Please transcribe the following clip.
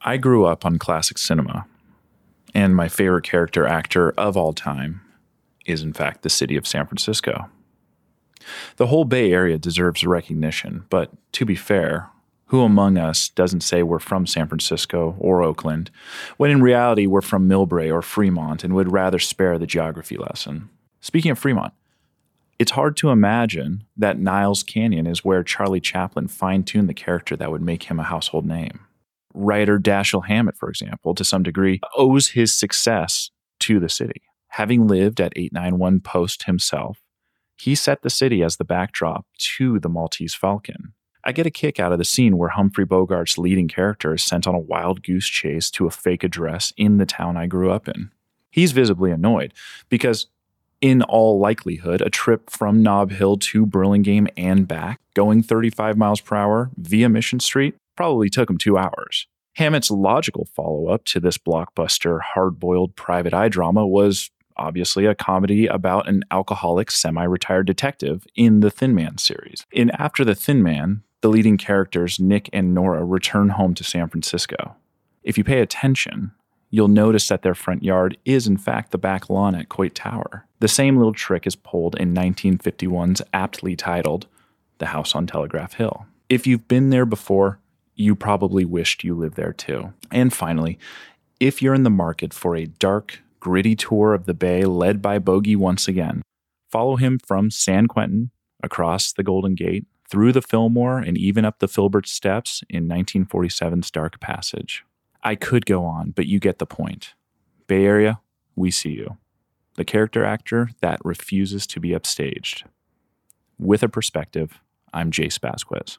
I grew up on classic cinema, and my favorite character actor of all time is, in fact, the city of San Francisco. The whole Bay Area deserves recognition, but to be fair, who among us doesn't say we're from San Francisco or Oakland, when in reality we're from Millbrae or Fremont and would rather spare the geography lesson? Speaking of Fremont, it's hard to imagine that Niles Canyon is where Charlie Chaplin fine tuned the character that would make him a household name writer Dashiell Hammett, for example, to some degree, owes his success to the city. Having lived at 891 Post himself, he set the city as the backdrop to the Maltese Falcon. I get a kick out of the scene where Humphrey Bogart's leading character is sent on a wild goose chase to a fake address in the town I grew up in. He's visibly annoyed because, in all likelihood, a trip from Nob Hill to Burlingame and back, going 35 miles per hour via Mission Street, probably took him two hours. Hammett's logical follow up to this blockbuster, hard boiled private eye drama was obviously a comedy about an alcoholic, semi retired detective in the Thin Man series. In After the Thin Man, the leading characters, Nick and Nora, return home to San Francisco. If you pay attention, you'll notice that their front yard is, in fact, the back lawn at Coit Tower. The same little trick is pulled in 1951's aptly titled The House on Telegraph Hill. If you've been there before, you probably wished you lived there too. And finally, if you're in the market for a dark, gritty tour of the Bay led by Bogey once again, follow him from San Quentin across the Golden Gate, through the Fillmore, and even up the Filbert Steps in 1947's Dark Passage. I could go on, but you get the point. Bay Area, we see you. The character actor that refuses to be upstaged. With a perspective, I'm Jace Vasquez.